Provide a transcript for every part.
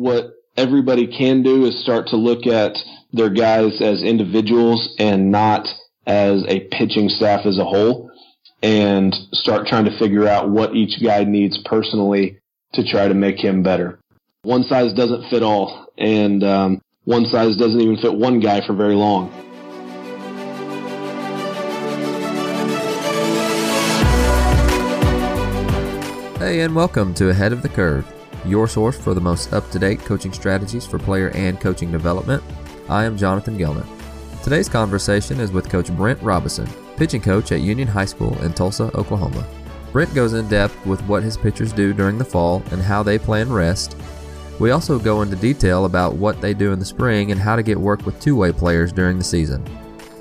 what everybody can do is start to look at their guys as individuals and not as a pitching staff as a whole and start trying to figure out what each guy needs personally to try to make him better. One size doesn't fit all, and um, one size doesn't even fit one guy for very long. Hey, and welcome to Ahead of the Curve, your source for the most up to date coaching strategies for player and coaching development. I am Jonathan Gelman. Today's conversation is with Coach Brent Robison, pitching coach at Union High School in Tulsa, Oklahoma. Brent goes in depth with what his pitchers do during the fall and how they plan rest. We also go into detail about what they do in the spring and how to get work with two way players during the season.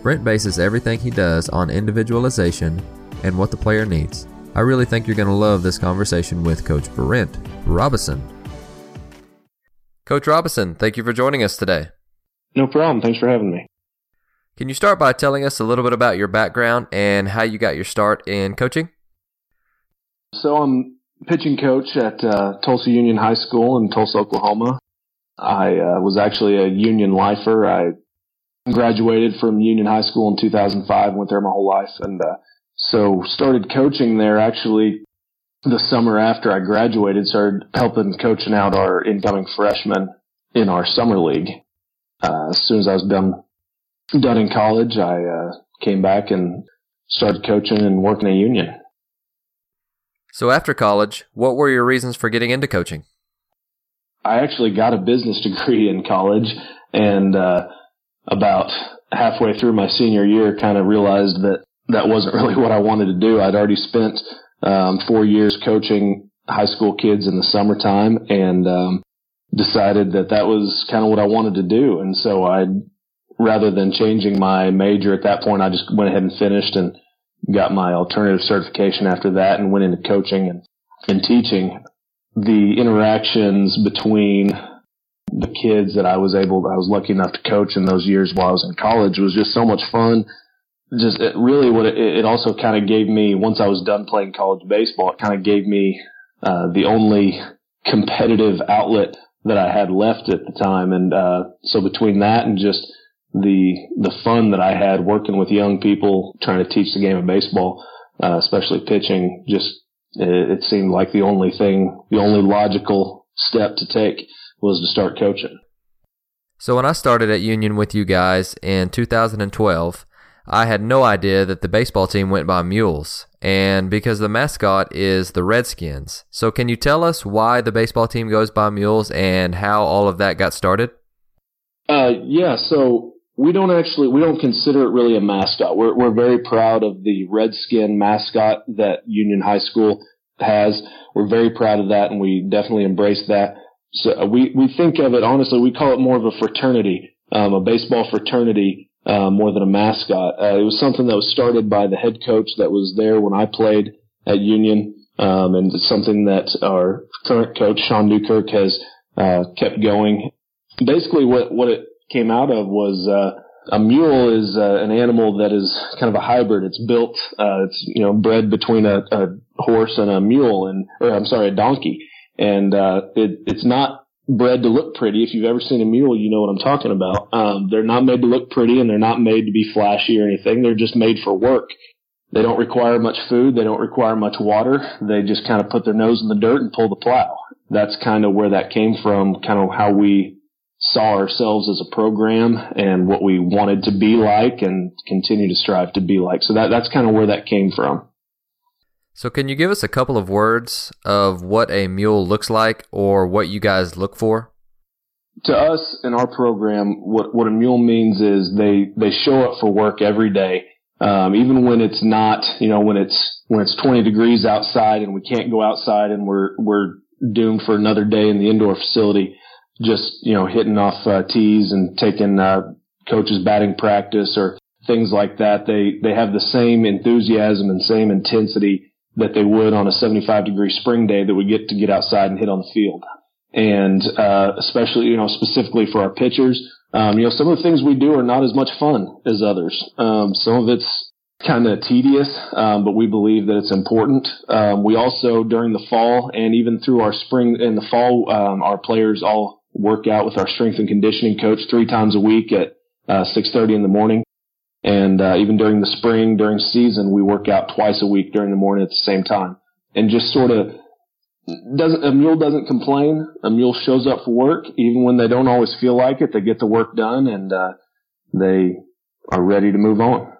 Brent bases everything he does on individualization and what the player needs. I really think you're going to love this conversation with Coach Brent Robison. Coach Robison, thank you for joining us today. No problem. Thanks for having me. Can you start by telling us a little bit about your background and how you got your start in coaching? So I'm pitching coach at uh, Tulsa Union High School in Tulsa, Oklahoma. I uh, was actually a Union lifer. I graduated from Union High School in 2005, went there my whole life, and uh, so started coaching there actually the summer after I graduated, started helping coaching out our incoming freshmen in our summer league. Uh, as soon as I was done, done in college, I, uh, came back and started coaching and working a Union. So after college, what were your reasons for getting into coaching? I actually got a business degree in college and, uh, about halfway through my senior year kind of realized that that wasn't really what I wanted to do. I'd already spent um, four years coaching high school kids in the summertime and um, decided that that was kind of what I wanted to do. And so I, rather than changing my major at that point, I just went ahead and finished and got my alternative certification after that and went into coaching and, and teaching. The interactions between the kids that I was able, I was lucky enough to coach in those years while I was in college was just so much fun just it really what it, it also kind of gave me once I was done playing college baseball, it kind of gave me uh, the only competitive outlet that I had left at the time, and uh, so between that and just the the fun that I had working with young people trying to teach the game of baseball, uh, especially pitching, just it, it seemed like the only thing, the only logical step to take was to start coaching. So when I started at Union with you guys in 2012 I had no idea that the baseball team went by mules, and because the mascot is the Redskins. So, can you tell us why the baseball team goes by mules and how all of that got started? Uh, yeah, so we don't actually we don't consider it really a mascot. We're we're very proud of the Redskin mascot that Union High School has. We're very proud of that, and we definitely embrace that. So we we think of it honestly. We call it more of a fraternity, um, a baseball fraternity uh, more than a mascot. Uh, it was something that was started by the head coach that was there when I played at Union, um, and it's something that our current coach Sean Newkirk has uh, kept going. Basically, what what it came out of was uh, a mule is uh, an animal that is kind of a hybrid. It's built, uh, it's you know bred between a, a horse and a mule, and or I'm sorry, a donkey, and uh, it, it's not bred to look pretty. If you've ever seen a mule, you know what I'm talking about. Um, they're not made to look pretty and they're not made to be flashy or anything. They're just made for work. They don't require much food. They don't require much water. They just kind of put their nose in the dirt and pull the plow. That's kind of where that came from, kind of how we saw ourselves as a program and what we wanted to be like and continue to strive to be like. So that, that's kind of where that came from. So, can you give us a couple of words of what a mule looks like or what you guys look for? To us in our program, what, what a mule means is they, they show up for work every day. Um, even when it's not, you know, when it's, when it's 20 degrees outside and we can't go outside and we're, we're doomed for another day in the indoor facility, just, you know, hitting off, uh, tees and taking, uh, coaches batting practice or things like that. They, they have the same enthusiasm and same intensity that they would on a 75 degree spring day that we get to get outside and hit on the field. And, uh, especially, you know, specifically for our pitchers, um, you know, some of the things we do are not as much fun as others. Um, some of it's kind of tedious, um, but we believe that it's important. Um, we also, during the fall and even through our spring and the fall, um, our players all work out with our strength and conditioning coach three times a week at uh, 6:30 in the morning. And uh, even during the spring, during season, we work out twice a week during the morning at the same time, and just sort of doesn't a mule doesn't complain. A mule shows up for work, even when they don't always feel like it. They get the work done, and uh, they are ready to move on.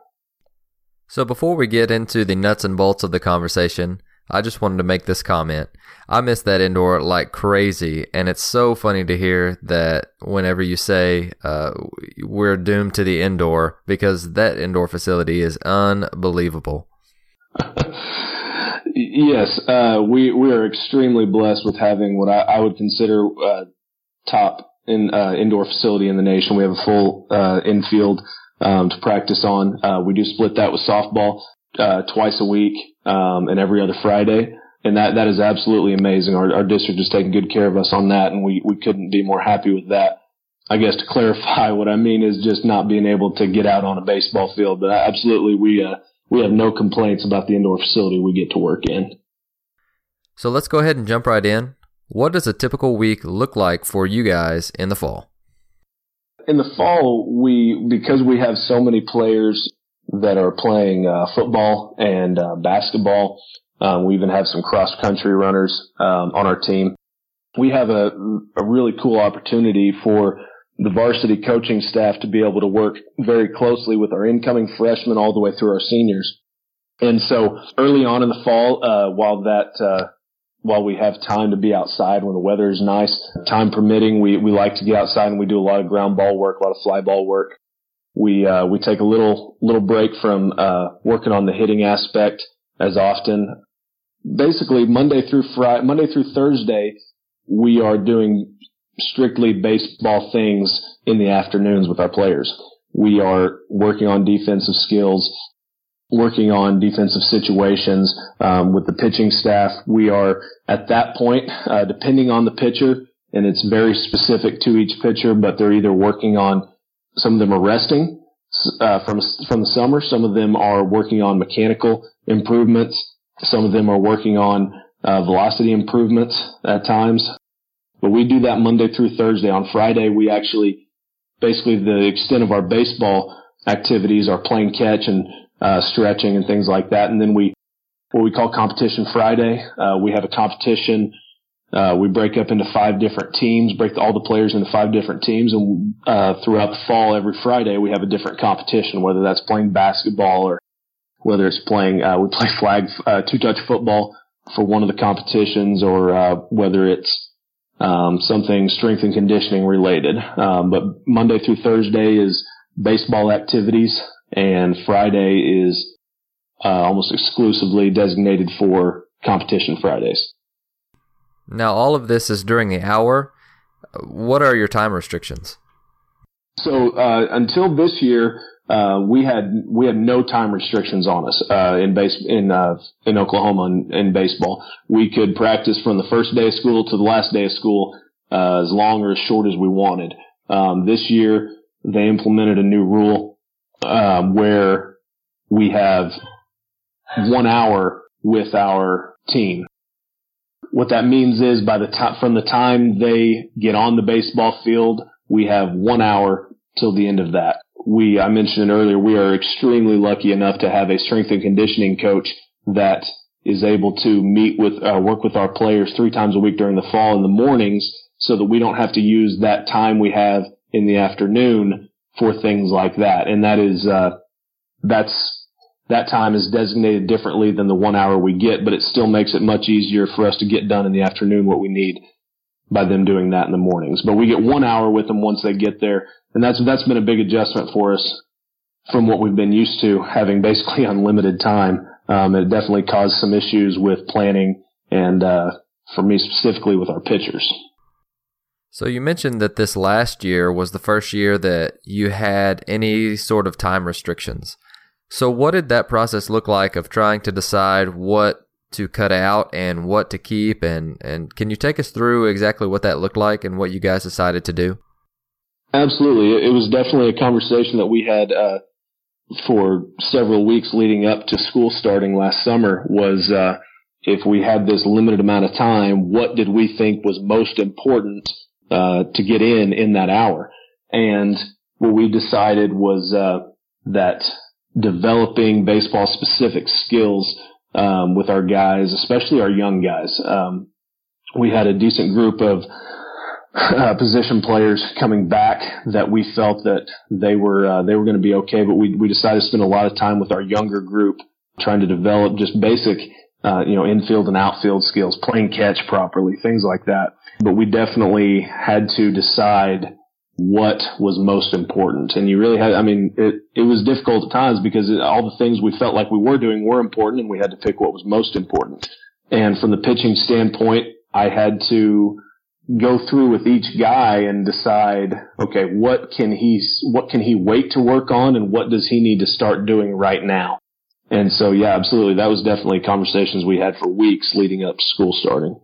So before we get into the nuts and bolts of the conversation, I just wanted to make this comment. I miss that indoor like crazy, and it's so funny to hear that whenever you say uh, we're doomed to the indoor because that indoor facility is unbelievable. yes, uh, we we are extremely blessed with having what I, I would consider uh, top in uh, indoor facility in the nation. We have a full uh, infield um, to practice on. Uh, we do split that with softball twice a week um, and every other Friday. And that, that is absolutely amazing. Our, our district is taking good care of us on that, and we, we couldn't be more happy with that. I guess to clarify, what I mean is just not being able to get out on a baseball field. But absolutely, we uh, we have no complaints about the indoor facility we get to work in. So let's go ahead and jump right in. What does a typical week look like for you guys in the fall? In the fall, we because we have so many players that are playing uh, football and uh, basketball. Um, we even have some cross country runners um, on our team. We have a, a really cool opportunity for the varsity coaching staff to be able to work very closely with our incoming freshmen all the way through our seniors. And so early on in the fall, uh, while that, uh, while we have time to be outside when the weather is nice, time permitting, we, we like to get outside and we do a lot of ground ball work, a lot of fly ball work we uh, we take a little little break from uh, working on the hitting aspect as often. Basically, Monday through Friday, Monday through Thursday, we are doing strictly baseball things in the afternoons with our players. We are working on defensive skills, working on defensive situations um, with the pitching staff. We are at that point, uh, depending on the pitcher, and it's very specific to each pitcher, but they're either working on some of them are resting uh, from from the summer. Some of them are working on mechanical improvements. Some of them are working on uh, velocity improvements at times. But we do that Monday through Thursday. On Friday, we actually basically the extent of our baseball activities are playing catch and uh, stretching and things like that. And then we what we call competition Friday. Uh, we have a competition uh, we break up into five different teams, break all the players into five different teams, and uh, throughout the fall, every Friday, we have a different competition, whether that's playing basketball or whether it's playing, uh, we play flag, uh, two-touch football for one of the competitions, or uh, whether it's um, something strength and conditioning related. Um, but Monday through Thursday is baseball activities, and Friday is uh, almost exclusively designated for competition Fridays. Now, all of this is during the hour. What are your time restrictions? So uh, until this year, uh, we had we had no time restrictions on us uh, in base in uh, in Oklahoma in, in, baseball. We could practice from the first day of school to the last day of school uh, as long or as short as we wanted. Um, this year, they implemented a new rule um, where we have one hour with our team what that means is by the time, from the time they get on the baseball field, we have one hour till the end of that. We, I mentioned earlier, we are extremely lucky enough to have a strength and conditioning coach that is able to meet with, uh, work with our players three times a week during the fall in the mornings so that we don't have to use that time we have in the afternoon for things like that. And that is, uh, that's that time is designated differently than the one hour we get, but it still makes it much easier for us to get done in the afternoon what we need by them doing that in the mornings. But we get one hour with them once they get there, and that's that's been a big adjustment for us from what we've been used to having basically unlimited time. Um, it definitely caused some issues with planning and uh, for me specifically with our pitchers. So you mentioned that this last year was the first year that you had any sort of time restrictions. So, what did that process look like of trying to decide what to cut out and what to keep? And, and can you take us through exactly what that looked like and what you guys decided to do? Absolutely. It was definitely a conversation that we had uh, for several weeks leading up to school starting last summer was uh, if we had this limited amount of time, what did we think was most important uh, to get in in that hour. And what we decided was uh, that developing baseball specific skills um, with our guys, especially our young guys. Um, we had a decent group of uh, position players coming back that we felt that they were uh, they were going to be okay, but we we decided to spend a lot of time with our younger group trying to develop just basic uh, you know infield and outfield skills, playing catch properly, things like that. But we definitely had to decide what was most important. And you really had, I mean, it, it was difficult at times because it, all the things we felt like we were doing were important and we had to pick what was most important. And from the pitching standpoint, I had to go through with each guy and decide, okay, what can he, what can he wait to work on and what does he need to start doing right now? And so, yeah, absolutely. That was definitely conversations we had for weeks leading up to school starting.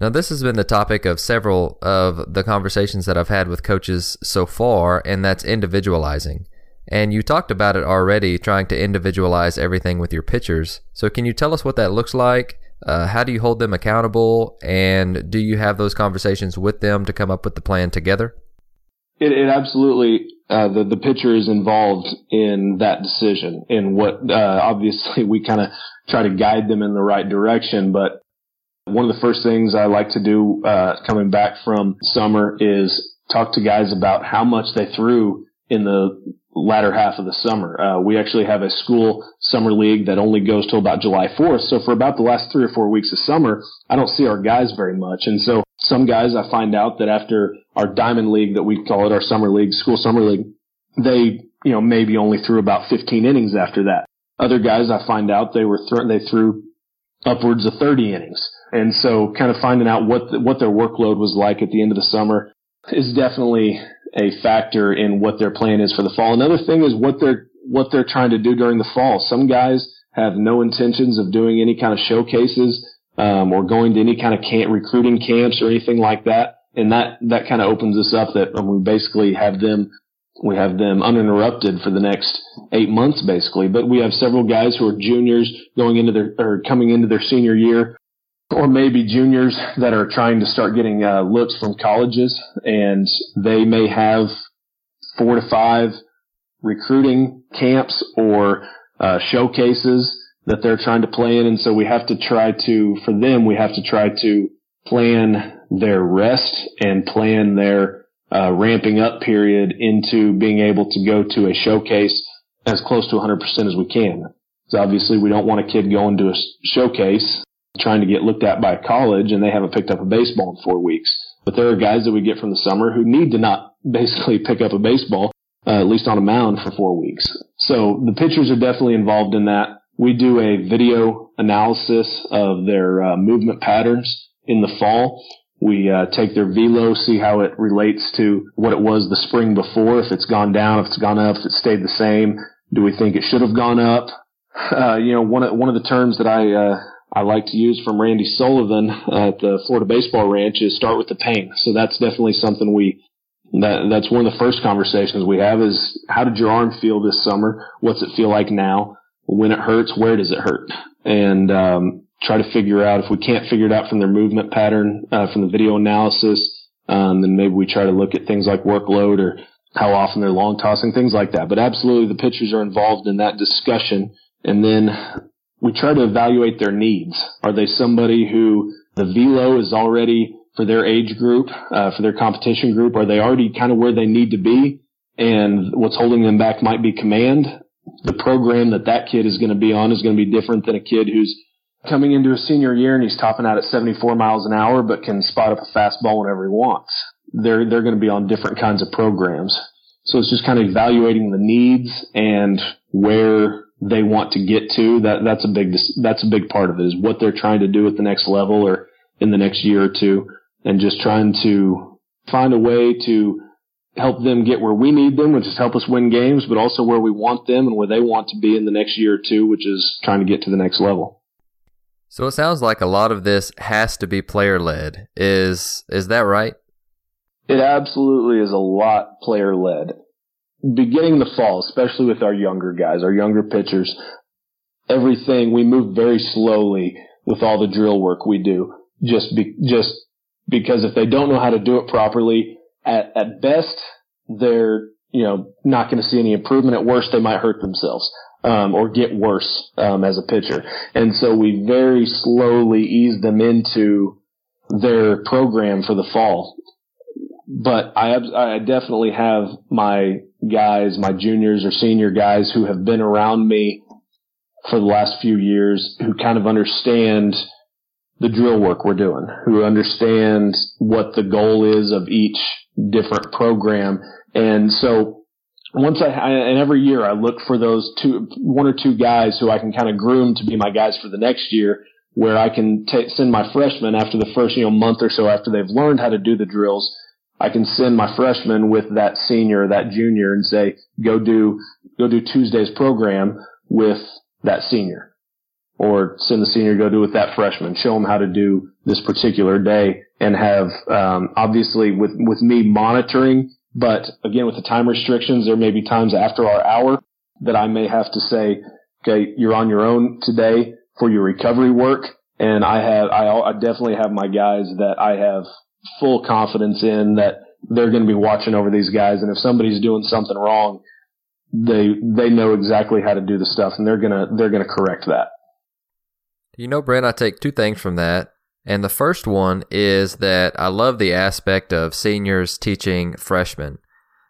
Now, this has been the topic of several of the conversations that I've had with coaches so far, and that's individualizing. And you talked about it already, trying to individualize everything with your pitchers. So, can you tell us what that looks like? Uh, how do you hold them accountable? And do you have those conversations with them to come up with the plan together? It, it absolutely, uh, the, the pitcher is involved in that decision. And what, uh, obviously we kind of try to guide them in the right direction, but one of the first things I like to do uh, coming back from summer is talk to guys about how much they threw in the latter half of the summer. Uh, we actually have a school summer league that only goes till about July 4th. So for about the last three or four weeks of summer, I don't see our guys very much. And so some guys I find out that after our diamond league that we call it our summer league, school summer league, they, you know, maybe only threw about 15 innings after that. Other guys I find out they were th- they threw upwards of 30 innings. And so kind of finding out what, the, what their workload was like at the end of the summer is definitely a factor in what their plan is for the fall. Another thing is what they're, what they're trying to do during the fall. Some guys have no intentions of doing any kind of showcases, um, or going to any kind of camp, recruiting camps or anything like that. And that, that kind of opens us up that um, we basically have them we have them uninterrupted for the next eight months basically. But we have several guys who are juniors going into their or coming into their senior year or maybe juniors that are trying to start getting uh, looks from colleges, and they may have four to five recruiting camps or uh, showcases that they're trying to play in, and so we have to try to, for them, we have to try to plan their rest and plan their uh, ramping up period into being able to go to a showcase as close to 100% as we can. So obviously we don't want a kid going to a showcase trying to get looked at by college and they haven't picked up a baseball in four weeks. But there are guys that we get from the summer who need to not basically pick up a baseball, uh, at least on a mound for four weeks. So the pitchers are definitely involved in that. We do a video analysis of their uh, movement patterns in the fall. We uh, take their velo, see how it relates to what it was the spring before, if it's gone down, if it's gone up, if it stayed the same. Do we think it should have gone up? Uh, you know, one of, one of the terms that I, uh, I like to use from Randy Sullivan at the Florida Baseball Ranch is start with the pain. So that's definitely something we that that's one of the first conversations we have is how did your arm feel this summer? What's it feel like now? When it hurts, where does it hurt? And um, try to figure out if we can't figure it out from their movement pattern uh, from the video analysis, um, then maybe we try to look at things like workload or how often they're long tossing, things like that. But absolutely, the pitchers are involved in that discussion. And then we try to evaluate their needs. Are they somebody who the velo is already for their age group, uh, for their competition group? Are they already kind of where they need to be? And what's holding them back might be command. The program that that kid is going to be on is going to be different than a kid who's coming into a senior year and he's topping out at 74 miles an hour, but can spot up a fastball whenever he wants. They're, they're going to be on different kinds of programs. So it's just kind of evaluating the needs and where they want to get to. That that's a big that's a big part of it is what they're trying to do at the next level or in the next year or two, and just trying to find a way to help them get where we need them, which is help us win games, but also where we want them and where they want to be in the next year or two, which is trying to get to the next level. So it sounds like a lot of this has to be player led. Is is that right? It absolutely is a lot player led beginning the fall, especially with our younger guys, our younger pitchers, everything we move very slowly with all the drill work we do. Just be, just because if they don't know how to do it properly, at, at best, they're, you know, not going to see any improvement. At worst, they might hurt themselves. Um, or get worse um, as a pitcher, and so we very slowly ease them into their program for the fall. But I, I definitely have my guys, my juniors or senior guys who have been around me for the last few years who kind of understand the drill work we're doing, who understand what the goal is of each different program. And so once I, and every year I look for those two, one or two guys who I can kind of groom to be my guys for the next year where I can t- send my freshmen after the first, you know, month or so after they've learned how to do the drills. I can send my freshman with that senior, that junior and say, go do, go do Tuesday's program with that senior or send the senior go do with that freshman, show them how to do this particular day and have, um, obviously with, with me monitoring, but again, with the time restrictions, there may be times after our hour that I may have to say, okay, you're on your own today for your recovery work. And I have, I, I definitely have my guys that I have full confidence in that they're going to be watching over these guys. And if somebody's doing something wrong, they they know exactly how to do the stuff and they're gonna they're gonna correct that. You know, Brent, I take two things from that. And the first one is that I love the aspect of seniors teaching freshmen.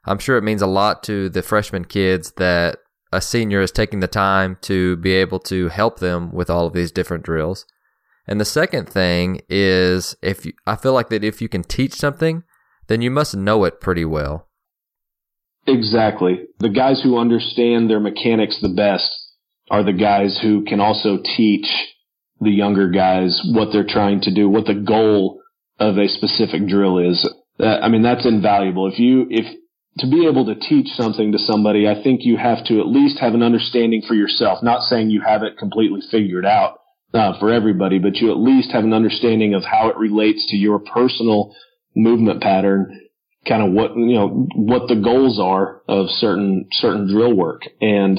I'm sure it means a lot to the freshman kids that a senior is taking the time to be able to help them with all of these different drills. And the second thing is if you, I feel like that if you can teach something, then you must know it pretty well. Exactly. The guys who understand their mechanics the best are the guys who can also teach the younger guys what they're trying to do, what the goal of a specific drill is. That, I mean, that's invaluable. If you, if, to be able to teach something to somebody, I think you have to at least have an understanding for yourself. Not saying you have it completely figured out uh, for everybody, but you at least have an understanding of how it relates to your personal movement pattern kind of what you know what the goals are of certain certain drill work and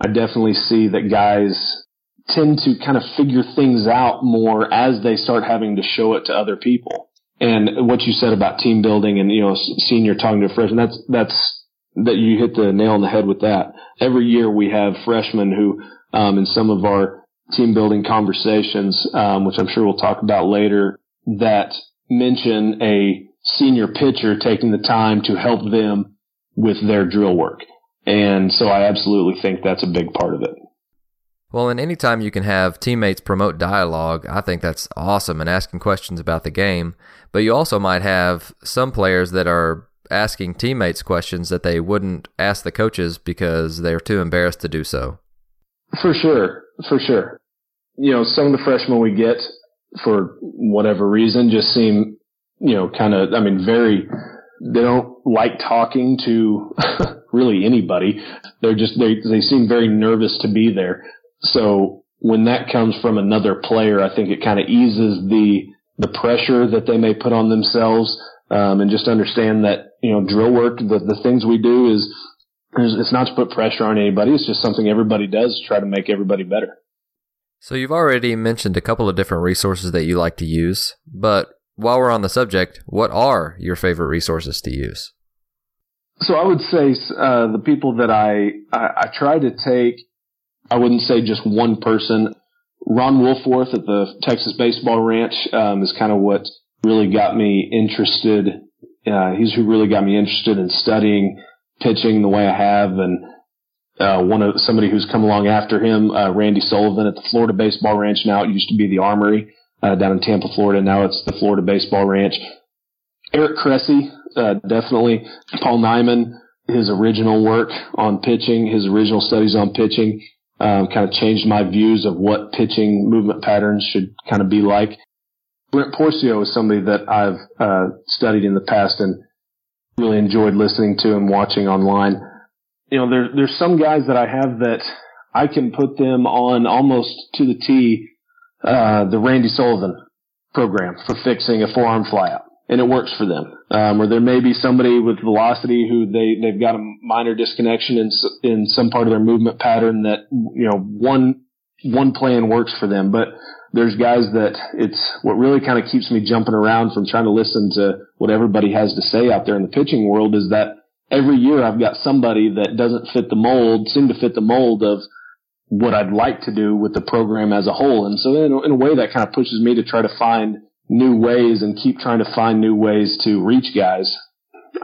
I definitely see that guys tend to kind of figure things out more as they start having to show it to other people. And what you said about team building and you know senior talking to freshmen that's that's that you hit the nail on the head with that. Every year we have freshmen who um, in some of our team building conversations, um, which I'm sure we'll talk about later, that mention a senior pitcher taking the time to help them with their drill work. And so I absolutely think that's a big part of it. Well, and anytime you can have teammates promote dialogue, I think that's awesome and asking questions about the game. But you also might have some players that are asking teammates questions that they wouldn't ask the coaches because they're too embarrassed to do so. For sure. For sure. You know, some of the freshmen we get for whatever reason just seem you know, kind of, I mean, very, they don't like talking to really anybody. They're just, they, they seem very nervous to be there. So when that comes from another player, I think it kind of eases the, the pressure that they may put on themselves. Um, and just understand that, you know, drill work, the, the things we do is, it's not to put pressure on anybody. It's just something everybody does to try to make everybody better. So you've already mentioned a couple of different resources that you like to use, but while we're on the subject, what are your favorite resources to use? So I would say uh, the people that I, I, I try to take. I wouldn't say just one person. Ron Wolforth at the Texas Baseball Ranch um, is kind of what really got me interested. Uh, he's who really got me interested in studying pitching the way I have, and uh, one of somebody who's come along after him, uh, Randy Sullivan at the Florida Baseball Ranch. Now it used to be the Armory uh, down in Tampa, Florida. Now it's the Florida Baseball Ranch. Eric Cressey, uh, definitely. Paul Nyman, his original work on pitching, his original studies on pitching, um, kind of changed my views of what pitching movement patterns should kind of be like. Brent Pourciau is somebody that I've uh, studied in the past and really enjoyed listening to and watching online. You know, there, there's some guys that I have that I can put them on almost to the T uh, the Randy Sullivan program for fixing a forearm flyout, and it works for them. Um, or there may be somebody with velocity who they they've got a minor disconnection in in some part of their movement pattern that you know one one plan works for them, but there's guys that it's what really kind of keeps me jumping around from trying to listen to what everybody has to say out there in the pitching world is that every year I've got somebody that doesn't fit the mold, seem to fit the mold of what I'd like to do with the program as a whole. And so in, in a way that kind of pushes me to try to find new ways and keep trying to find new ways to reach guys.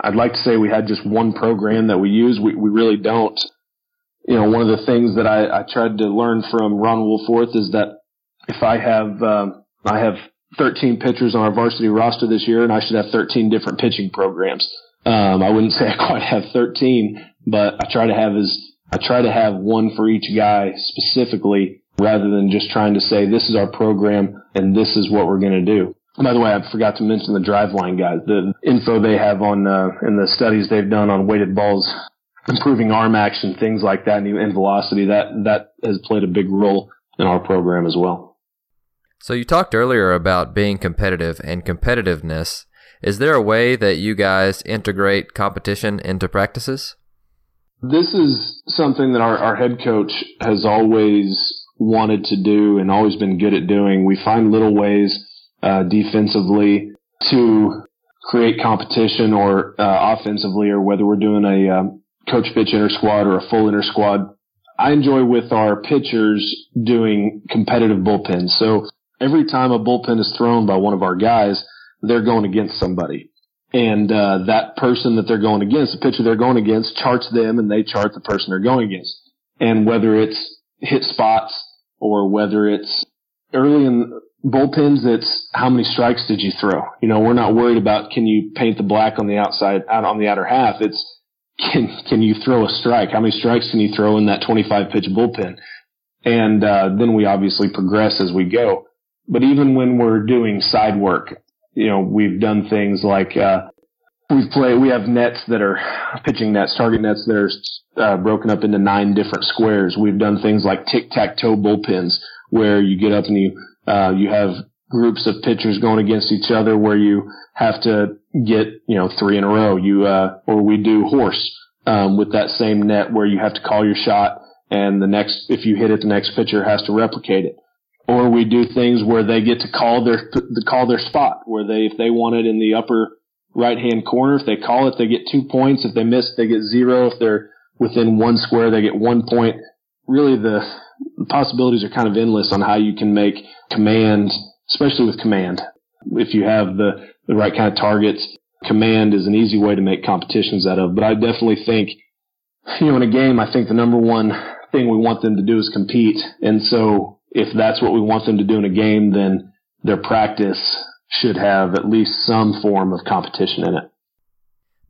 I'd like to say we had just one program that we use. We, we really don't. You know, one of the things that I, I tried to learn from Ron Wolforth is that if I have, um, I have 13 pitchers on our varsity roster this year and I should have 13 different pitching programs. Um, I wouldn't say I quite have 13, but I try to have as, I try to have one for each guy specifically rather than just trying to say this is our program and this is what we're going to do. By the way, I forgot to mention the driveline guys. The info they have on uh, and the studies they've done on weighted balls, improving arm action, things like that, and, and velocity. That that has played a big role in our program as well. So you talked earlier about being competitive and competitiveness. Is there a way that you guys integrate competition into practices? This is something that our, our head coach has always wanted to do and always been good at doing. We find little ways uh, defensively to create competition or uh, offensively, or whether we're doing a um, coach pitch inter squad or a full inter squad. I enjoy with our pitchers doing competitive bullpens. So every time a bullpen is thrown by one of our guys, they're going against somebody. And uh, that person that they're going against, the pitcher they're going against, charts them and they chart the person they're going against. And whether it's hit spots or whether it's early in bullpens, it's how many strikes did you throw? You know, we're not worried about can you paint the black on the outside, out on the outer half. It's can can you throw a strike? How many strikes can you throw in that 25 pitch bullpen? And uh, then we obviously progress as we go. But even when we're doing side work, you know, we've done things like uh, we've played. We have nets that are pitching nets, target nets that are uh, broken up into nine different squares. We've done things like tic tac toe bullpens where you get up and you, uh, you have groups of pitchers going against each other where you have to get, you know, three in a row. You, uh, or we do horse, um, with that same net where you have to call your shot and the next, if you hit it, the next pitcher has to replicate it. Or we do things where they get to call their, call their spot where they, if they want it in the upper right hand corner, if they call it, they get two points. If they miss, they get zero. If they're within one square, they get one point. Really, the, possibilities are kind of endless on how you can make command, especially with command. If you have the, the right kind of targets, command is an easy way to make competitions out of. But I definitely think, you know, in a game, I think the number one thing we want them to do is compete. And so if that's what we want them to do in a game, then their practice should have at least some form of competition in it.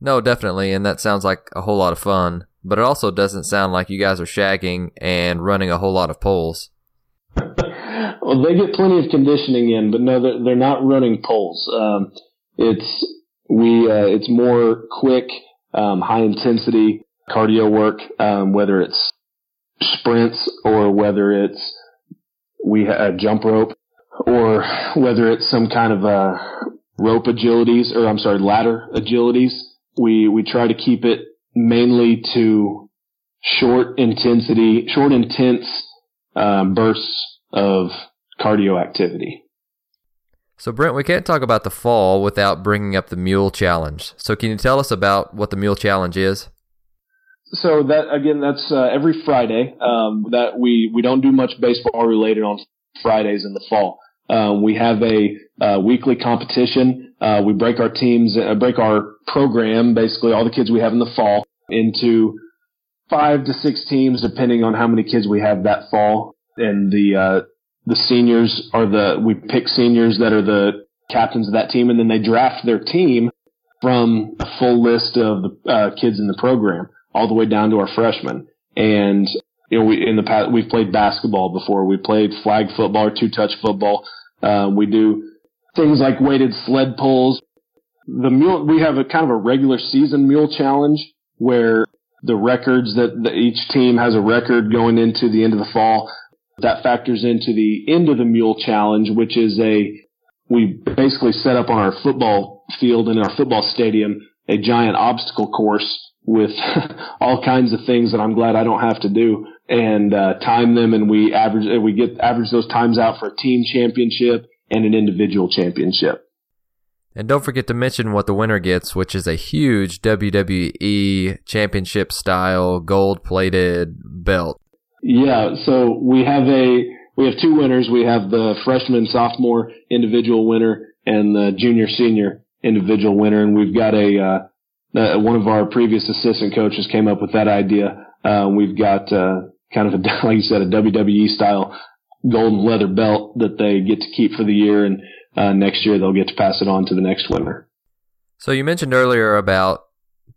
No, definitely. And that sounds like a whole lot of fun but it also doesn't sound like you guys are shagging and running a whole lot of poles. well, they get plenty of conditioning in, but no, they're, they're not running poles. Um, it's we uh, it's more quick, um, high intensity cardio work, um, whether it's sprints or whether it's we a jump rope or whether it's some kind of uh, rope agilities or I'm sorry ladder agilities. We we try to keep it mainly to short intensity, short intense uh, bursts of cardio activity. So, Brent, we can't talk about the fall without bringing up the Mule Challenge. So, can you tell us about what the Mule Challenge is? So that again, that's uh, every Friday. Um, that we we don't do much baseball related on Fridays in the fall. Uh, we have a uh, weekly competition. Uh, we break our teams, uh, break our program, basically all the kids we have in the fall into five to six teams, depending on how many kids we have that fall. And the uh, the seniors are the we pick seniors that are the captains of that team, and then they draft their team from a full list of the uh, kids in the program, all the way down to our freshmen. And you know, we in the past we've played basketball before. We played flag football or two touch football. Uh, we do things like weighted sled pulls. The mule, we have a kind of a regular season mule challenge where the records that the, each team has a record going into the end of the fall. That factors into the end of the mule challenge, which is a, we basically set up on our football field in our football stadium a giant obstacle course with all kinds of things that I'm glad I don't have to do. and uh, time them, and we average we get average those times out for a team championship and an individual championship. And don't forget to mention what the winner gets, which is a huge WWE championship style gold plated belt. Yeah, so we have a we have two winners. We have the freshman sophomore individual winner and the junior senior individual winner, and we've got a uh, uh, one of our previous assistant coaches came up with that idea. Uh, we've got uh, kind of a like you said a WWE style golden leather belt that they get to keep for the year, and uh, next year they'll get to pass it on to the next winner. So you mentioned earlier about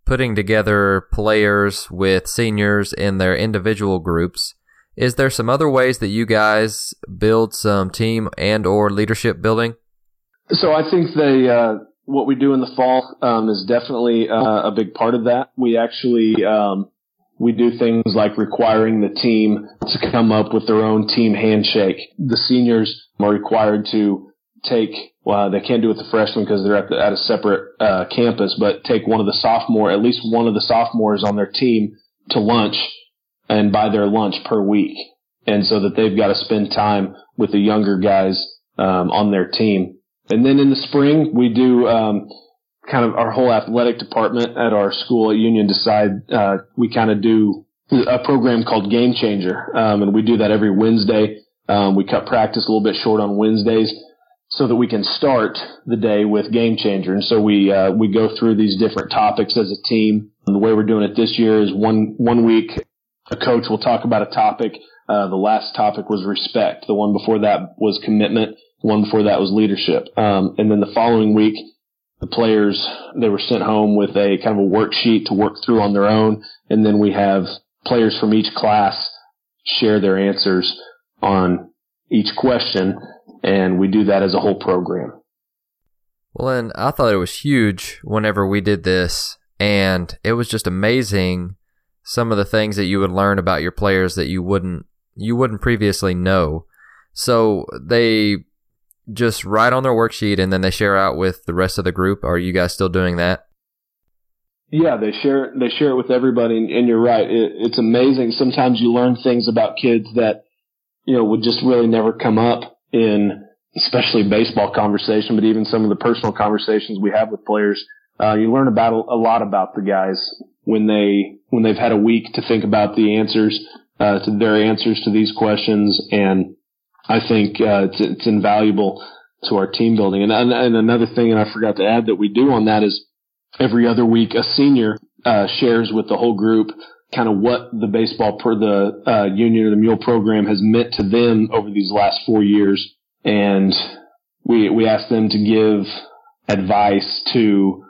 putting together players with seniors in their individual groups. Is there some other ways that you guys build some team and or leadership building? So I think they uh, what we do in the fall um, is definitely uh, a big part of that. We actually um, we do things like requiring the team to come up with their own team handshake. The seniors are required to take well, they can't do it with the freshmen because they're at, the, at a separate uh, campus, but take one of the sophomore, at least one of the sophomores on their team to lunch and buy their lunch per week. And so that they've got to spend time with the younger guys um, on their team. And then in the spring, we do um, kind of our whole athletic department at our school at Union decide uh, we kind of do a program called Game Changer, um, and we do that every Wednesday. Um, we cut practice a little bit short on Wednesdays so that we can start the day with Game Changer. And so we uh, we go through these different topics as a team. And the way we're doing it this year is one one week a coach will talk about a topic. Uh, the last topic was respect. The one before that was commitment. One before that was leadership. Um, and then the following week, the players they were sent home with a kind of a worksheet to work through on their own. And then we have players from each class share their answers on each question and we do that as a whole program. Well, and I thought it was huge whenever we did this, and it was just amazing some of the things that you would learn about your players that you wouldn't you wouldn't previously know. So they just write on their worksheet and then they share out with the rest of the group. Are you guys still doing that? Yeah, they share they share it with everybody, and, you're right. It, it's amazing. Sometimes you learn things about kids that you know would just really never come up in especially baseball conversation, but even some of the personal conversations we have with players, uh, you learn about a, lot about the guys when they when they've had a week to think about the answers uh, to their answers to these questions, and I think uh, it's, it's invaluable to our team building. And, and another thing, and I forgot to add that we do on that is every other week a senior uh, shares with the whole group kind of what the baseball per the uh, union or the mule program has meant to them over these last four years, and we we asked them to give advice to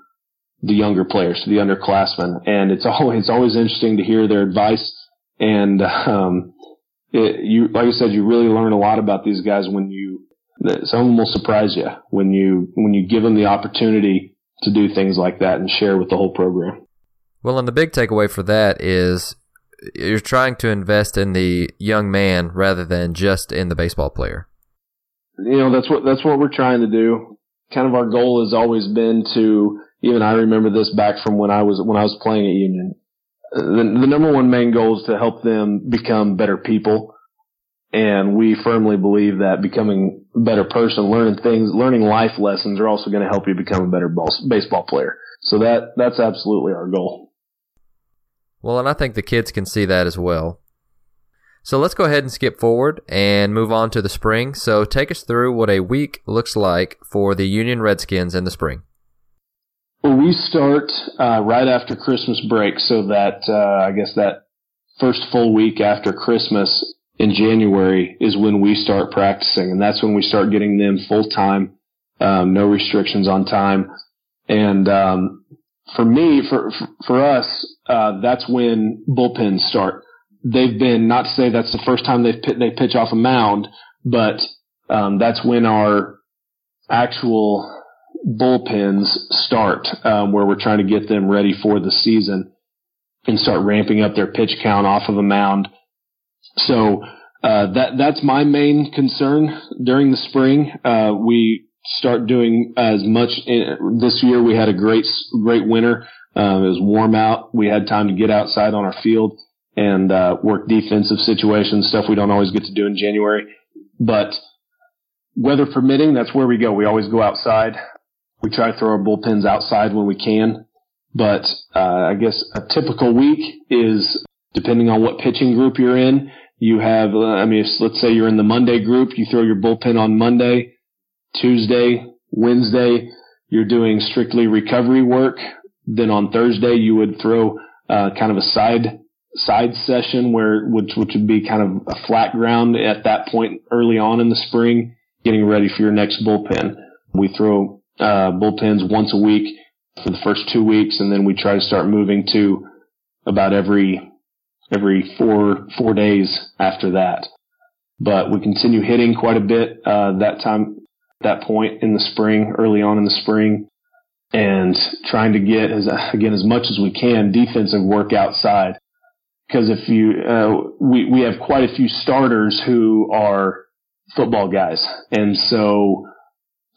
the younger players, to the underclassmen, and it's always it's always interesting to hear their advice. And um, it, you like I said, you really learn a lot about these guys when you some of them will surprise you when you when you give them the opportunity to do things like that and share with the whole program. Well, and the big takeaway for that is you're trying to invest in the young man rather than just in the baseball player. You know, that's what that's what we're trying to do. Kind of our goal has always been to even I remember this back from when I was when I was playing at Union. The, the number one main goal is to help them become better people. And we firmly believe that becoming a better person, learning things, learning life lessons are also going to help you become a better baseball player. So that, that's absolutely our goal. Well, and I think the kids can see that as well. So let's go ahead and skip forward and move on to the spring. So take us through what a week looks like for the Union Redskins in the spring. Well, we start uh, right after Christmas break, so that uh, I guess that first full week after Christmas in January is when we start practicing, and that's when we start getting them full time, um, no restrictions on time, and um, for me, for for us, uh, that's when bullpens start. They've been not to say that's the first time they've they pitch off a mound, but um, that's when our actual bullpens start, um, where we're trying to get them ready for the season and start ramping up their pitch count off of a mound. So uh, that that's my main concern during the spring. Uh, we start doing as much in, this year. We had a great great winter. Um, it was warm out. We had time to get outside on our field and uh, work defensive situations, stuff we don't always get to do in January. But weather permitting, that's where we go. We always go outside. We try to throw our bullpens outside when we can. But uh, I guess a typical week is depending on what pitching group you're in. You have, uh, I mean, if, let's say you're in the Monday group, you throw your bullpen on Monday, Tuesday, Wednesday, you're doing strictly recovery work. Then on Thursday, you would throw uh, kind of a side side session where which which would be kind of a flat ground at that point early on in the spring, getting ready for your next bullpen. We throw uh, bullpens once a week for the first two weeks, and then we try to start moving to about every every four four days after that. But we continue hitting quite a bit uh, that time that point in the spring, early on in the spring, and trying to get as again as much as we can defensive work outside. Because if you uh, we we have quite a few starters who are football guys, and so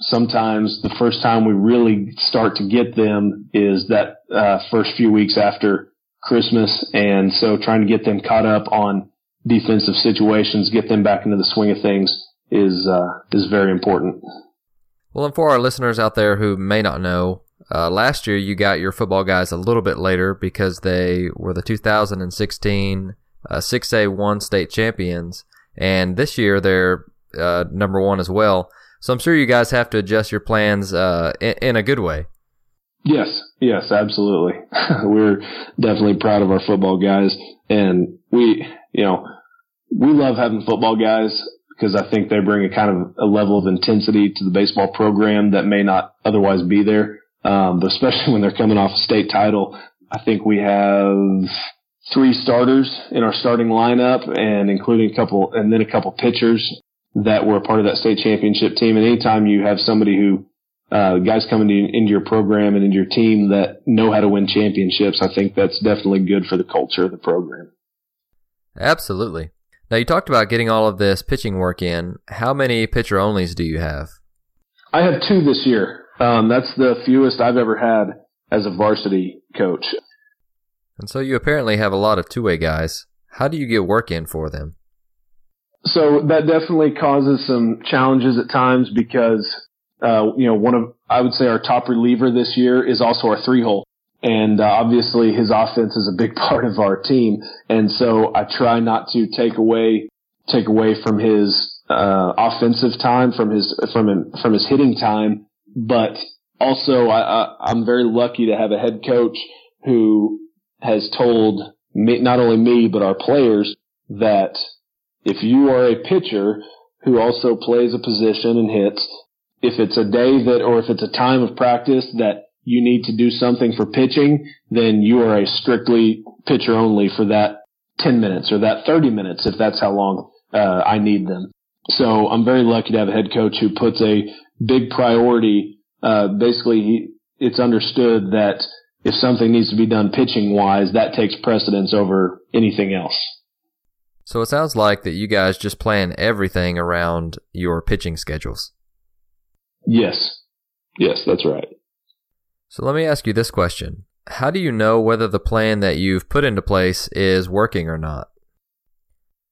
sometimes the first time we really start to get them is that uh, first few weeks after Christmas, and so trying to get them caught up on defensive situations, get them back into the swing of things is uh, is very important. Well, and for our listeners out there who may not know, uh, last year you got your football guys a little bit later because they were the 2016 uh, 6A1 state champions, and this year they're uh, number one as well. So I'm sure you guys have to adjust your plans uh, in, in a good way. Yes, yes, absolutely. We're definitely proud of our football guys, and we, you know, we love having football guys because I think they bring a kind of a level of intensity to the baseball program that may not otherwise be there. Um, but especially when they're coming off a state title, I think we have three starters in our starting lineup and including a couple, and then a couple pitchers that were a part of that state championship team. And anytime you have somebody who, uh, guys coming to, into your program and into your team that know how to win championships, I think that's definitely good for the culture of the program. Absolutely. Now you talked about getting all of this pitching work in. How many pitcher onlys do you have? I have two this year. Um, that's the fewest I've ever had as a varsity coach. And so you apparently have a lot of two way guys. How do you get work in for them? So that definitely causes some challenges at times because, uh, you know, one of, I would say our top reliever this year is also our three hole. And uh, obviously his offense is a big part of our team. And so I try not to take away, take away from his, uh, offensive time, from his, from him, from his hitting time. But also I, I, I'm very lucky to have a head coach who has told me, not only me, but our players that if you are a pitcher who also plays a position and hits, if it's a day that, or if it's a time of practice that you need to do something for pitching, then you are a strictly pitcher only for that 10 minutes or that 30 minutes if that's how long uh, I need them. So I'm very lucky to have a head coach who puts a big priority. Uh, basically, he, it's understood that if something needs to be done pitching wise, that takes precedence over anything else. So it sounds like that you guys just plan everything around your pitching schedules. Yes. Yes, that's right. So let me ask you this question. How do you know whether the plan that you've put into place is working or not?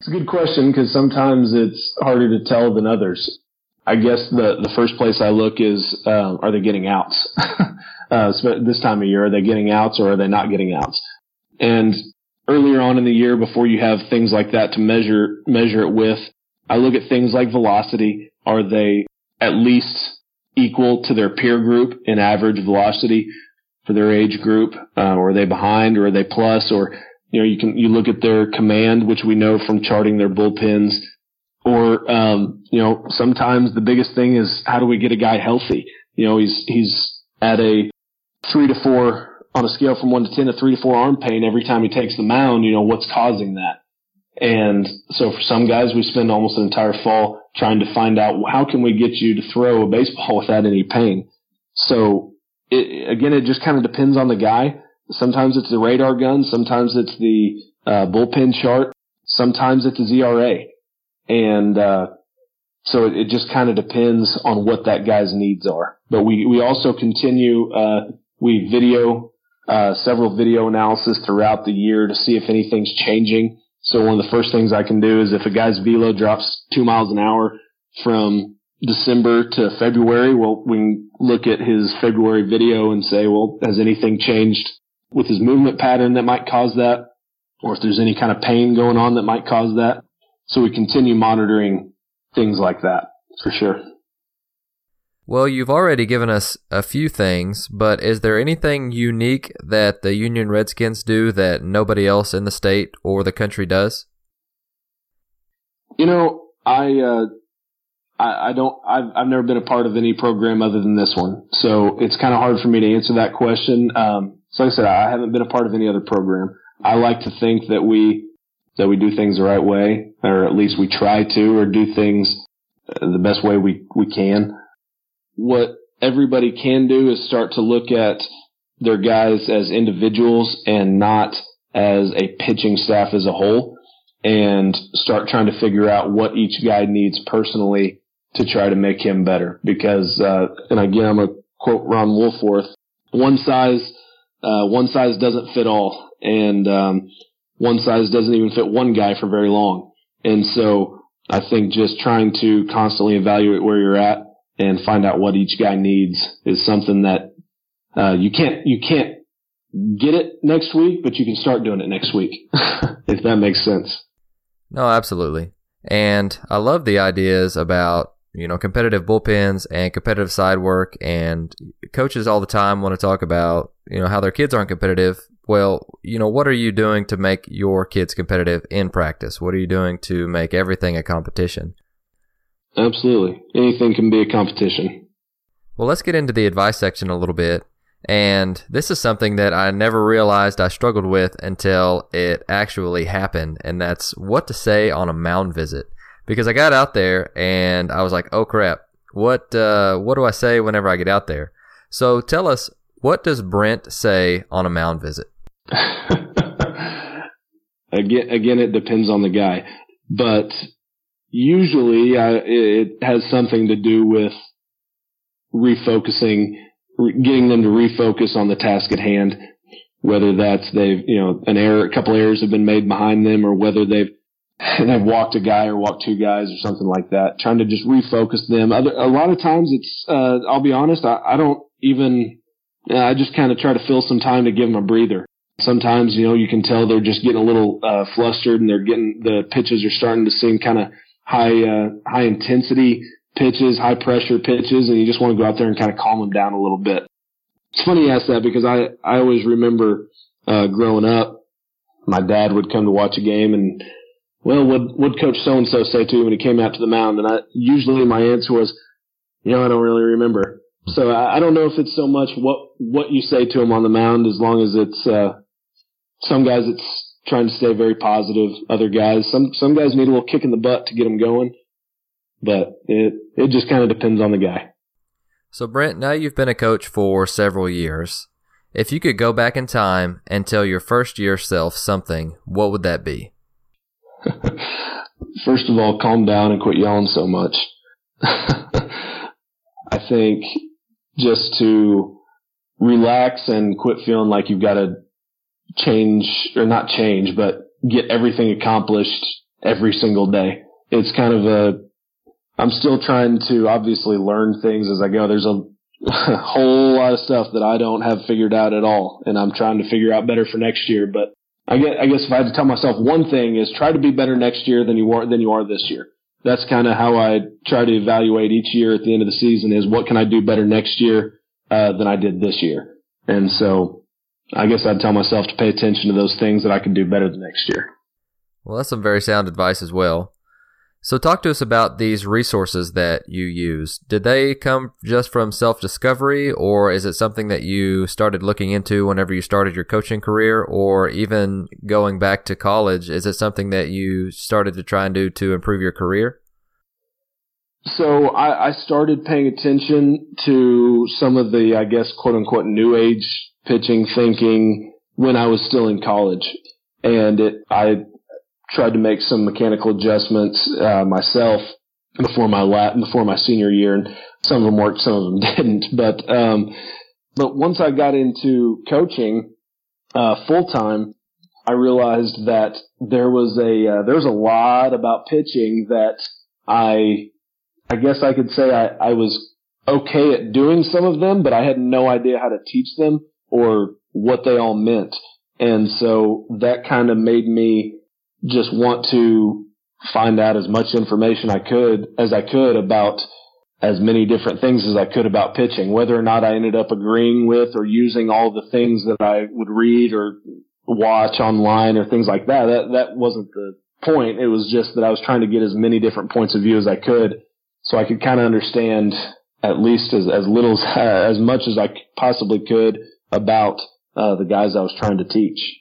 It's a good question because sometimes it's harder to tell than others. I guess the, the first place I look is, uh, are they getting outs? uh, this time of year, are they getting outs or are they not getting outs? And earlier on in the year, before you have things like that to measure, measure it with, I look at things like velocity. Are they at least equal to their peer group in average velocity for their age group? Uh, or are they behind or are they plus or, you know, you can, you look at their command, which we know from charting their bullpens or, um, you know, sometimes the biggest thing is how do we get a guy healthy? You know, he's, he's at a three to four on a scale from one to ten, a three to four arm pain every time he takes the mound. You know, what's causing that? And so for some guys, we spend almost an entire fall trying to find out how can we get you to throw a baseball without any pain. So it, again, it just kind of depends on the guy. Sometimes it's the radar gun. Sometimes it's the uh, bullpen chart. Sometimes it's the ERA. And, uh, so it, it just kind of depends on what that guy's needs are. But we, we also continue, uh, we video, uh, several video analysis throughout the year to see if anything's changing. So one of the first things I can do is if a guy's velo drops two miles an hour from December to February, well, we can look at his February video and say, well, has anything changed with his movement pattern that might cause that? Or if there's any kind of pain going on that might cause that. So we continue monitoring things like that for sure. Well, you've already given us a few things, but is there anything unique that the Union Redskins do that nobody else in the state or the country does? You know, I uh, I, I don't I've I've never been a part of any program other than this one, so it's kind of hard for me to answer that question. Um, so like I said, I haven't been a part of any other program. I like to think that we that we do things the right way, or at least we try to, or do things the best way we we can what everybody can do is start to look at their guys as individuals and not as a pitching staff as a whole and start trying to figure out what each guy needs personally to try to make him better. Because, uh, and again, I'm going to quote Ron Wolforth, one size, uh, one size doesn't fit all. And, um, one size doesn't even fit one guy for very long. And so I think just trying to constantly evaluate where you're at and find out what each guy needs is something that uh, you can't you can't get it next week, but you can start doing it next week if that makes sense. No, absolutely. And I love the ideas about you know competitive bullpens and competitive side work and coaches all the time want to talk about you know how their kids aren't competitive well you know what are you doing to make your kids competitive in practice what are you doing to make everything a competition Absolutely. Anything can be a competition. Well, let's get into the advice section a little bit. And this is something that I never realized I struggled with until it actually happened. And that's what to say on a mound visit. Because I got out there and I was like, oh crap, what, uh, what do I say whenever I get out there? So tell us, what does Brent say on a mound visit? again, again, it depends on the guy. But usually I, it has something to do with refocusing, getting them to refocus on the task at hand. Whether that's they've, you know, an error, a couple errors have been made behind them or whether they've, they've walked a guy or walked two guys or something like that, trying to just refocus them. Other, a lot of times it's, uh, I'll be honest, I, I don't even, I just kind of try to fill some time to give them a breather. Sometimes, you know, you can tell they're just getting a little, uh, flustered and they're getting, the pitches are starting to seem kind of high uh, high intensity pitches, high pressure pitches, and you just want to go out there and kind of calm them down a little bit. It's funny you ask that because I I always remember uh, growing up, my dad would come to watch a game and well, what would Coach so and so say to you when he came out to the mound? And I usually my answer was, you know, I don't really remember. So I, I don't know if it's so much what what you say to him on the mound, as long as it's uh, some guys it's trying to stay very positive. Other guys, some some guys need a little kick in the butt to get them going, but it it just kind of depends on the guy. So Brent, now you've been a coach for several years. If you could go back in time and tell your first year self something, what would that be? first of all, calm down and quit yelling so much. I think just to relax and quit feeling like you've got to change or not change, but get everything accomplished every single day. It's kind of a, I'm still trying to obviously learn things as I go. There's a, whole lot of stuff that I don't have figured out at all, and I'm trying to figure out better for next year. But I guess, I guess if I had to tell myself one thing is try to be better next year than you are than you are this year. That's kind of how I try to evaluate each year at the end of the season is what can I do better next year uh, than I did this year. And so I guess I'd tell myself to pay attention to those things that I can do better the next year. Well, that's some very sound advice as well. So, talk to us about these resources that you use. Did they come just from self discovery, or is it something that you started looking into whenever you started your coaching career, or even going back to college? Is it something that you started to try and do to improve your career? So, I, I started paying attention to some of the, I guess, quote unquote, new age pitching thinking when I was still in college. And it, I tried to make some mechanical adjustments uh, myself before my la- before my senior year, and some of them worked, some of them didn't. But um, but once I got into coaching, uh, full time, I realized that there was a uh, there was a lot about pitching that I I guess I could say I, I was okay at doing some of them, but I had no idea how to teach them or what they all meant. And so that kind of made me just want to find out as much information I could as I could about as many different things as I could about pitching, whether or not I ended up agreeing with or using all the things that I would read or watch online or things like that. That that wasn't the point. It was just that I was trying to get as many different points of view as I could, so I could kind of understand at least as as little as, as much as I possibly could about uh, the guys I was trying to teach.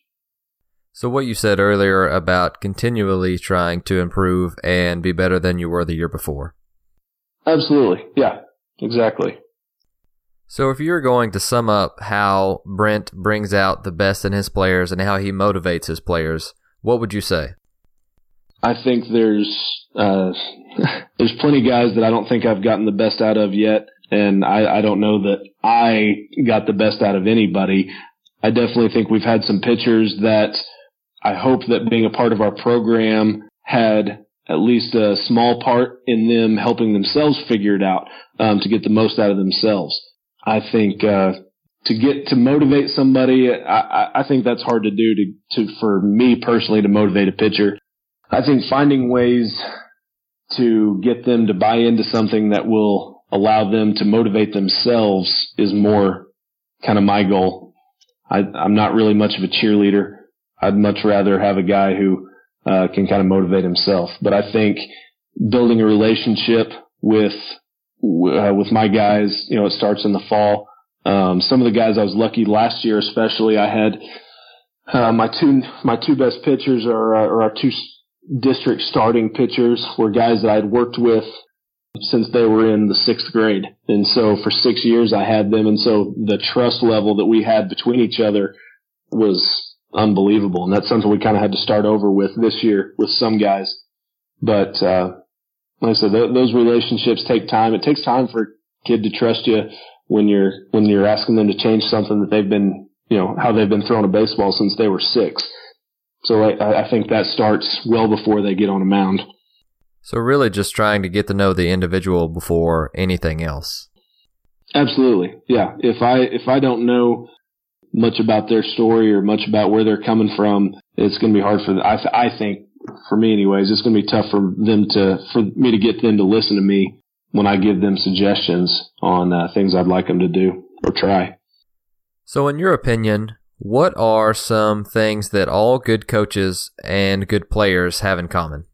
So what you said earlier about continually trying to improve and be better than you were the year before. Absolutely. Yeah. Exactly. So, if you're going to sum up how Brent brings out the best in his players and how he motivates his players, what would you say? I think there's uh, there's plenty of guys that I don't think I've gotten the best out of yet, and I, I don't know that I got the best out of anybody. I definitely think we've had some pitchers that I hope that being a part of our program had at least a small part in them helping themselves figure it out um, to get the most out of themselves. I think uh, to get to motivate somebody, I, I think that's hard to do to, to for me personally to motivate a pitcher. I think finding ways to get them to buy into something that will allow them to motivate themselves is more kind of my goal. I, I'm not really much of a cheerleader. I'd much rather have a guy who uh, can kind of motivate himself. But I think building a relationship with uh, with my guys. You know, it starts in the fall. Um, some of the guys I was lucky last year, especially, I had uh, my two my two best pitchers are, uh, are our two district starting pitchers were guys that I'd worked with since they were in the sixth grade, and so for six years I had them, and so the trust level that we had between each other was unbelievable, and that's something we kind of had to start over with this year with some guys. But uh, like I said, th- those relationships take time. It takes time for a kid to trust you when you're when you're asking them to change something that they've been, you know, how they've been throwing a baseball since they were six. So I, I think that starts well before they get on a mound. So really, just trying to get to know the individual before anything else. Absolutely, yeah. If I if I don't know much about their story or much about where they're coming from, it's going to be hard for them. I, th- I think for me anyways, it's going to be tough for them to, for me to get them to listen to me when I give them suggestions on uh, things I'd like them to do or try. So, in your opinion, what are some things that all good coaches and good players have in common?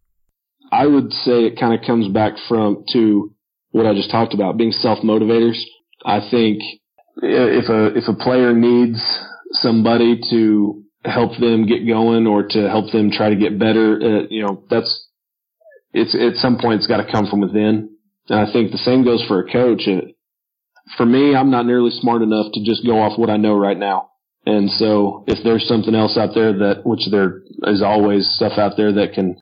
I would say it kind of comes back from to what I just talked about, being self motivators. I think if a if a player needs somebody to help them get going or to help them try to get better. Uh, you know, that's it's at some point it's got to come from within. And I think the same goes for a coach. Uh, for me, I'm not nearly smart enough to just go off what I know right now. And so if there's something else out there that, which there is always stuff out there that can,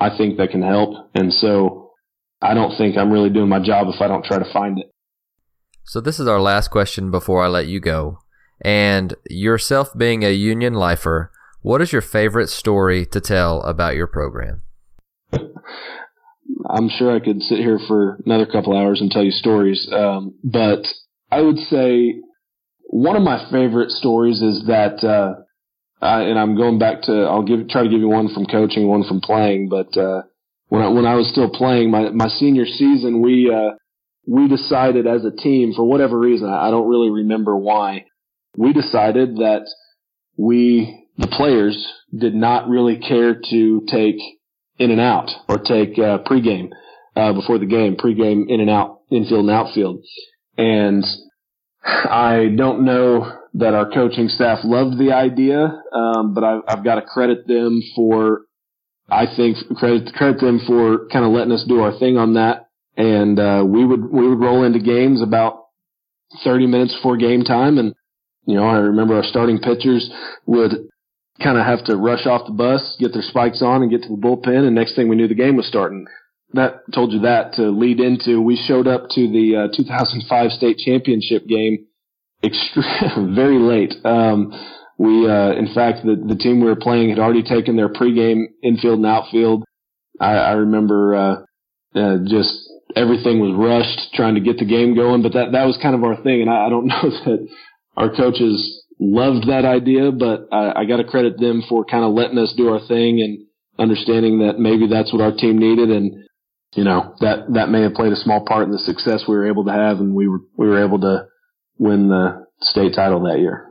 I think that can help. And so I don't think I'm really doing my job if I don't try to find it. So this is our last question before I let you go. And yourself being a union lifer, what is your favorite story to tell about your program? I'm sure I could sit here for another couple hours and tell you stories, um, but I would say one of my favorite stories is that, uh, And I'm going back to I'll give try to give you one from coaching, one from playing, but uh, when I, when I was still playing my my senior season, we uh, we decided as a team for whatever reason I don't really remember why we decided that we, the players, did not really care to take in and out or take uh, pregame uh, before the game, pregame in and out, infield and outfield. And I don't know that our coaching staff loved the idea, um, but I've, I've got to credit them for, I think, credit credit them for kind of letting us do our thing on that. And uh, we would we would roll into games about 30 minutes before game time, and you know, I remember our starting pitchers would kind of have to rush off the bus, get their spikes on, and get to the bullpen. And next thing we knew, the game was starting. That told you that to lead into. We showed up to the uh, 2005 state championship game extreme, very late. Um, We, uh, in fact, the, the team we were playing had already taken their pregame infield and outfield. I, I remember, uh, uh, just everything was rushed trying to get the game going, but that, that was kind of our thing. And I, I don't know that our coaches loved that idea, but I, I got to credit them for kind of letting us do our thing and understanding that maybe that's what our team needed. And, you know, that, that may have played a small part in the success we were able to have. And we were, we were able to win the state title that year.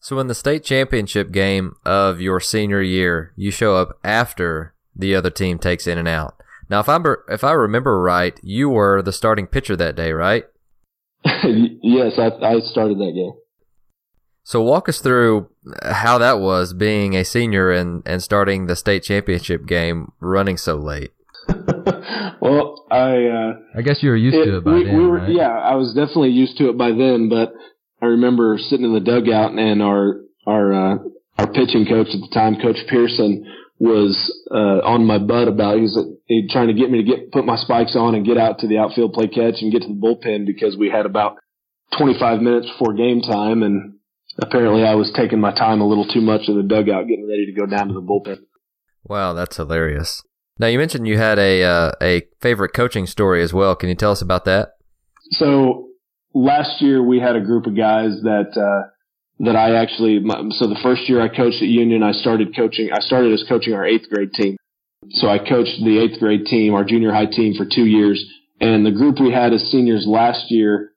So in the state championship game of your senior year, you show up after the other team takes in and out. Now, if I if I remember right, you were the starting pitcher that day, right? yes, I, I started that game. So walk us through how that was being a senior and, and starting the state championship game running so late. well, I uh, I guess you were used it, to it by we, then. We were, right? Yeah, I was definitely used to it by then, but I remember sitting in the dugout and our our uh, our pitching coach at the time, Coach Pearson, was uh, on my butt about he was he trying to get me to get put my spikes on and get out to the outfield play catch and get to the bullpen because we had about 25 minutes before game time and apparently I was taking my time a little too much in the dugout getting ready to go down to the bullpen. Wow, that's hilarious. Now you mentioned you had a uh, a favorite coaching story as well. Can you tell us about that? So last year we had a group of guys that uh, that I actually. So the first year I coached at Union, I started coaching. I started as coaching our eighth grade team. So I coached the eighth grade team, our junior high team, for two years. And the group we had as seniors last year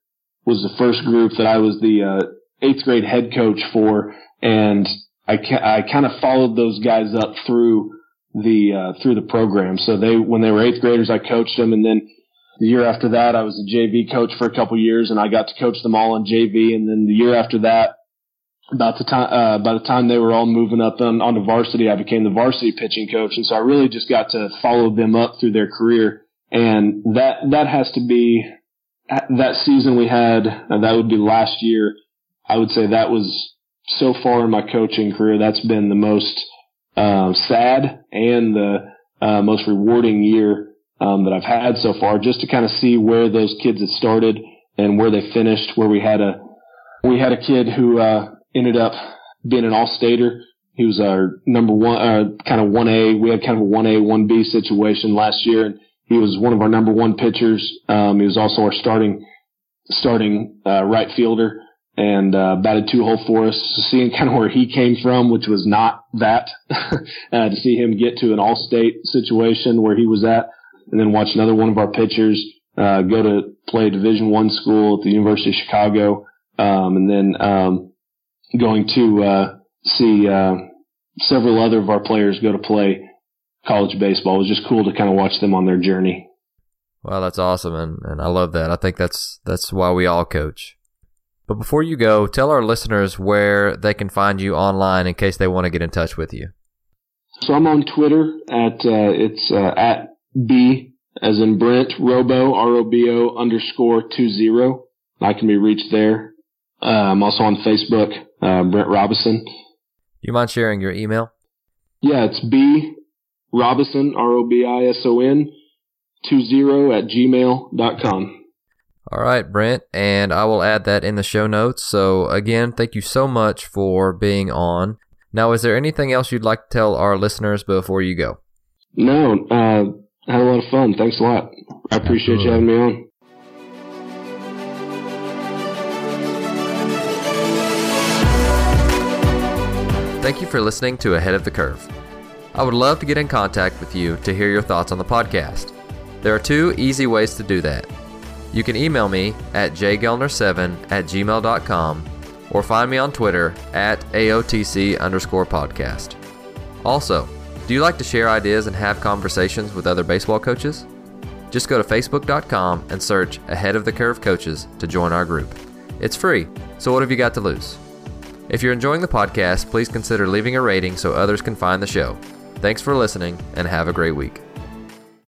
was the first group that I was the uh, eighth grade head coach for, and I ca- I kind of followed those guys up through the uh, through the program. So they when they were eighth graders, I coached them, and then the year after that, I was a JV coach for a couple years, and I got to coach them all in JV. And then the year after that, about the time uh, by the time they were all moving up on, onto varsity, I became the varsity pitching coach, and so I really just got to follow them up through their career. And that that has to be that season we had. Uh, that would be last year. I would say that was so far in my coaching career. That's been the most uh, sad and the uh, most rewarding year um, that I've had so far, just to kind of see where those kids had started and where they finished. Where we had a we had a kid who uh, ended up being an all-stater. He was our number one, uh, kind of one A. We had kind of a one A, one B situation last year, and he was one of our number one pitchers. Um, he was also our starting starting uh, right fielder and uh, batted two hole for us. Seeing kind of where he came from, which was not that, uh, to see him get to an all-state situation where he was at and then watch another one of our pitchers uh, go to play Division One school at the University of Chicago, um, and then um, going to uh, see uh, several other of our players go to play college baseball. It was just cool to kind of watch them on their journey. Wow, that's awesome, and, and I love that. I think that's that's why we all coach. But before you go, tell our listeners where they can find you online in case they want to get in touch with you. So I'm on Twitter at uh, it's uh, at B as in Brent Robo R O B O underscore two zero. I can be reached there. Uh, I'm also on Facebook, uh, Brent Robison. You mind sharing your email? Yeah, it's B Robison R O B I S O N two zero at gmail dot com. All right, Brent, and I will add that in the show notes. So again, thank you so much for being on. Now, is there anything else you'd like to tell our listeners before you go? No, uh, I had a lot of fun. Thanks a lot. I appreciate Absolutely. you having me on. Thank you for listening to Ahead of the Curve. I would love to get in contact with you to hear your thoughts on the podcast. There are two easy ways to do that. You can email me at jgelner7 at gmail.com or find me on Twitter at AOTC underscore podcast. Also, do you like to share ideas and have conversations with other baseball coaches? Just go to facebook.com and search Ahead of the Curve Coaches to join our group. It's free, so what have you got to lose? If you're enjoying the podcast, please consider leaving a rating so others can find the show. Thanks for listening and have a great week.